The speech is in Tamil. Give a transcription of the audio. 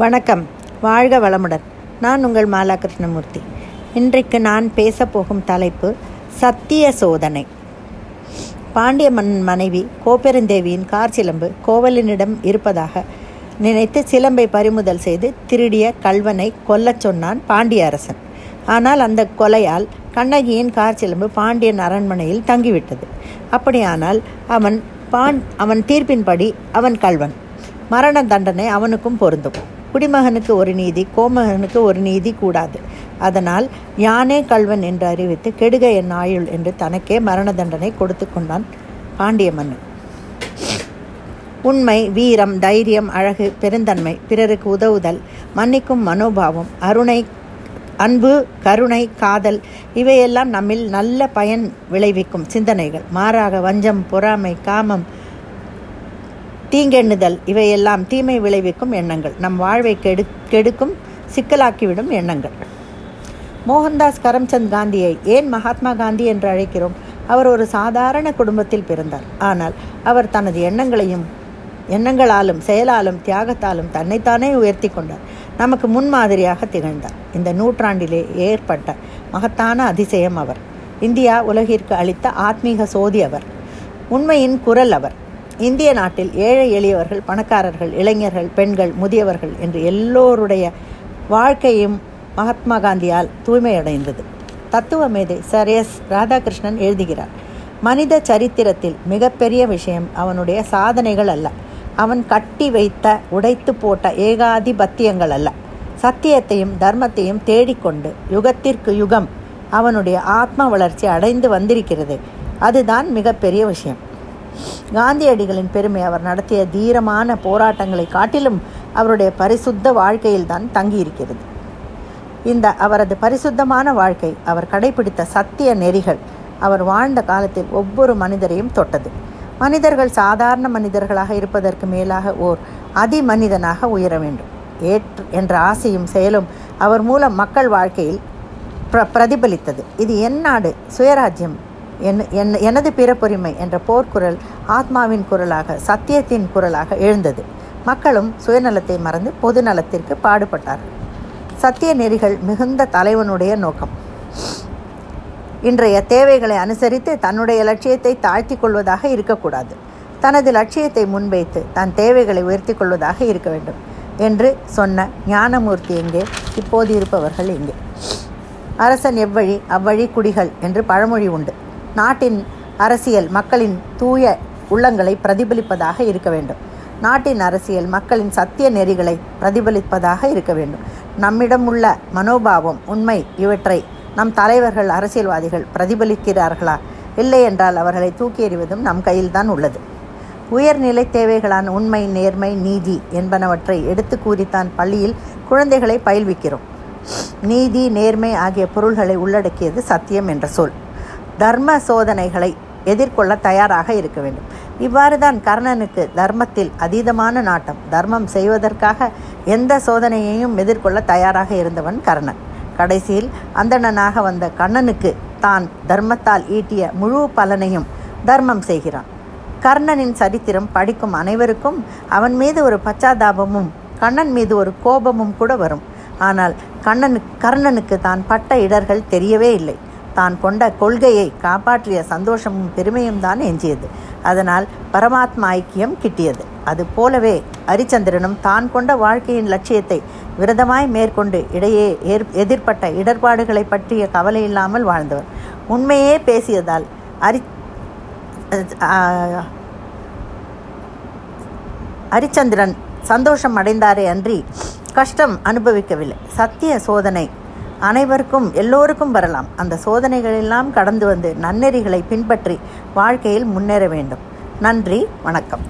வணக்கம். வாழ்க வளமுடன். நான் உங்கள் மாலா கிருஷ்ணமூர்த்தி இன்றைக்கு நான் பேசப்போகும் தலைப்பு சத்திய சோதனை. பாண்டிய மன் மனைவி கோப்பெருந்தேவியின் கார் சிலம்பு கோவலனிடம் இருப்பதாக நினைத்து சிலம்பை பறிமுதல் செய்து திருடிய கல்வனை கொல்லச் சொன்னான் பாண்டிய அரசன் ஆனால் அந்த கொலையால் கண்ணகியின் கார் சிலம்பு பாண்டியன் அரண்மனையில் தங்கிவிட்டது. அப்படியானால் அவன் பான் அவன் தீர்ப்பின்படி அவன் கல்வன் மரண தண்டனை அவனுக்கும் பொருந்தும். குடிமகனுக்கு ஒரு நீதி கோமகனுக்கு ஒரு நீதி கூடாது. அதனால் யானே கல்வன் என்று அறிவித்து கெடுக என் ஆயுள் என்று தனக்கே மரண தண்டனை கொடுத்து கொண்டான் பாண்டிய மன்னன். உண்மை வீரம் தைரியம் அழகு பெருந்தன்மை பிறருக்கு உதவுதல் மன்னிக்கும் மனோபாவம் அருணை அன்பு கருணை காதல் இவையெல்லாம் நம்மில் நல்ல பயன் விளைவிக்கும் சிந்தனைகள். மாறாக வஞ்சம் பொறாமை காமம் தீங்கெண்ணுதல் இவையெல்லாம் தீமை விளைவிக்கும் எண்ணங்கள். நம் வாழ்வை கெடு கெடுக்கும் சிக்கலாக்கிவிடும் எண்ணங்கள். மோகன்தாஸ் கரம்சந்த் காந்தியை ஏன் மகாத்மா காந்தி என்று அழைக்கிறோம்? அவர் ஒரு சாதாரண குடும்பத்தில் பிறந்தார். ஆனால் அவர் தனது எண்ணங்களையும் எண்ணங்களாலும் செயலாலும் தியாகத்தாலும் தன்னைத்தானே உயர்த்தி கொண்டார். நமக்கு முன்மாதிரியாக திகழ்ந்தார். இந்த நூற்றாண்டிலே ஏற்பட்ட மகத்தான அதிசயம் அவர். இந்தியா உலகிற்கு அளித்த ஆத்மீக சோதி அவர். உண்மையின் குரல் அவர். இந்திய நாட்டில் ஏழை எளியவர்கள் பணக்காரர்கள் இளைஞர்கள் பெண்கள் முதியவர்கள் என்று எல்லோருடைய வாழ்க்கையும் மகாத்மா காந்தியால் தூய்மையடைந்தது. தத்துவ மேதை சர் எஸ் ராதாகிருஷ்ணன் எழுதுகிறார் மனித சரித்திரத்தில் மிகப்பெரிய விஷயம் அவனுடைய சாதனைகள் அல்ல. அவன் கட்டி வைத்த உடைத்து போட்ட ஏகாதிபத்தியங்கள் அல்ல. சத்தியத்தையும் தர்மத்தையும் தேடிக்கொண்டு யுகத்திற்கு யுகம் அவனுடைய ஆத்ம வளர்ச்சி அடைந்து வந்திருக்கிறது. அதுதான் மிகப்பெரிய விஷயம். காந்தியடிகளின் பெருமை அவர் நடத்திய தீரமான போராட்டங்களை காட்டிலும் அவருடைய பரிசுத்த வாழ்க்கையில்தான் தங்கியிருக்கிறது. இந்த அவரது பரிசுத்தமான வாழ்க்கை அவர் கடைபிடித்த சத்திய நெறிகள் அவர் வாழ்ந்த காலத்தில் ஒவ்வொரு மனிதரையும் தொட்டது. மனிதர்கள் சாதாரண மனிதர்களாக இருப்பதற்கு மேலாக ஓர் அதி மனிதனாக உயர வேண்டும். ஏற்று என்ற ஆசையும் செயலும் அவர் மூலம் மக்கள் வாழ்க்கையில் பிர பிரதிபலித்தது. இது என் நாடு சுயராஜ்யம் என் என் எனது பிறப்புரிமை என்ற போர்க்குரல் ஆத்மாவின் குரலாக சத்தியத்தின் குரலாக எழுந்தது. மக்களும் சுயநலத்தை மறந்து பொது நலத்திற்கு பாடுபட்டார்கள். சத்திய நெறிகள் மிகுந்த தலைவனுடைய நோக்கம். இன்றைய தேவைகளை அனுசரித்து தன்னுடைய லட்சியத்தை தாழ்த்தி கொள்வதாக இருக்கக்கூடாது. தனது லட்சியத்தை முன்வைத்து தன் தேவைகளை உயர்த்தி கொள்வதாக இருக்க வேண்டும் என்று சொன்ன ஞானமூர்த்தி எங்கே? இப்போது இருப்பவர்கள் எங்கே? அரசன் எவ்வழி அவ்வழி குடிகள் என்று பழமொழி உண்டு. நாட்டின் அரசியல் மக்களின் தூய உள்ளங்களை பிரதிபலிப்பதாக இருக்க வேண்டும். நாட்டின் அரசியல் மக்களின் சத்திய நெறிகளை பிரதிபலிப்பதாக இருக்க வேண்டும். நம்மிடம் உள்ள மனோபாவம் உண்மை இவற்றை நம் தலைவர்கள் அரசியல்வாதிகள் பிரதிபலிக்கிறார்களா? இல்லை என்றால் அவர்களை தூக்கி எறிவதும் நம் கையில்தான் உள்ளது. உயர்நிலை தேவைகளான உண்மை நேர்மை நீதி என்பனவற்றை எடுத்து கூறித்தான் பள்ளியில் குழந்தைகளை பயில்விக்கிறோம். நீதி நேர்மை ஆகிய பொருள்களை உள்ளடக்கியது சத்தியம் என்ற சொல். தர்ம சோதனைகளை எதிர்கொள்ள தயாராக இருக்க வேண்டும். இவ்வாறு தான் கர்ணனுக்கு தர்மத்தில் அதீதமான நாட்டம் தர்மம் செய்வதற்காக எந்த சோதனையையும் எதிர்கொள்ள தயாராக இருந்தவன் கர்ணன். கடைசியில் அந்தணனாக வந்த கண்ணனுக்கு தான் தர்மத்தால் ஈட்டிய முழு பலனையும் தர்மம் செய்கிறான். கர்ணனின் சரித்திரம் படிக்கும் அனைவருக்கும் அவன் மீது ஒரு பச்சாதாபமும் கண்ணன் மீது ஒரு கோபமும் கூட வரும். ஆனால் கண்ணனுக்கு கர்ணனுக்கு தான் பட்ட இடர்கள் தெரியவே இல்லை. தான் கொண்ட கொள்கையை காப்பாற்றிய சந்தோஷமும் பெருமையும் தான் எஞ்சியது. அதனால் பரமாத்மா ஐக்கியம் கிட்டியது. அது போலவே ஹரிச்சந்திரனும் தான் கொண்ட வாழ்க்கையின் லட்சியத்தை விரதமாய் மேற்கொண்டு இடையே ஏற் எதிர்ப்பட்ட இடர்பாடுகளை பற்றிய கவலை இல்லாமல் வாழ்ந்தவர். உண்மையே பேசியதால் அரி ஹரிச்சந்திரன் சந்தோஷம் அடைந்தாரே அன்றி கஷ்டம் அனுபவிக்கவில்லை. சத்திய சோதனை அனைவருக்கும் எல்லோருக்கும் வரலாம். அந்த சோதனைகளெல்லாம் கடந்து வந்து நன்னெறிகளை பின்பற்றி வாழ்க்கையில் முன்னேற வேண்டும். நன்றி வணக்கம்.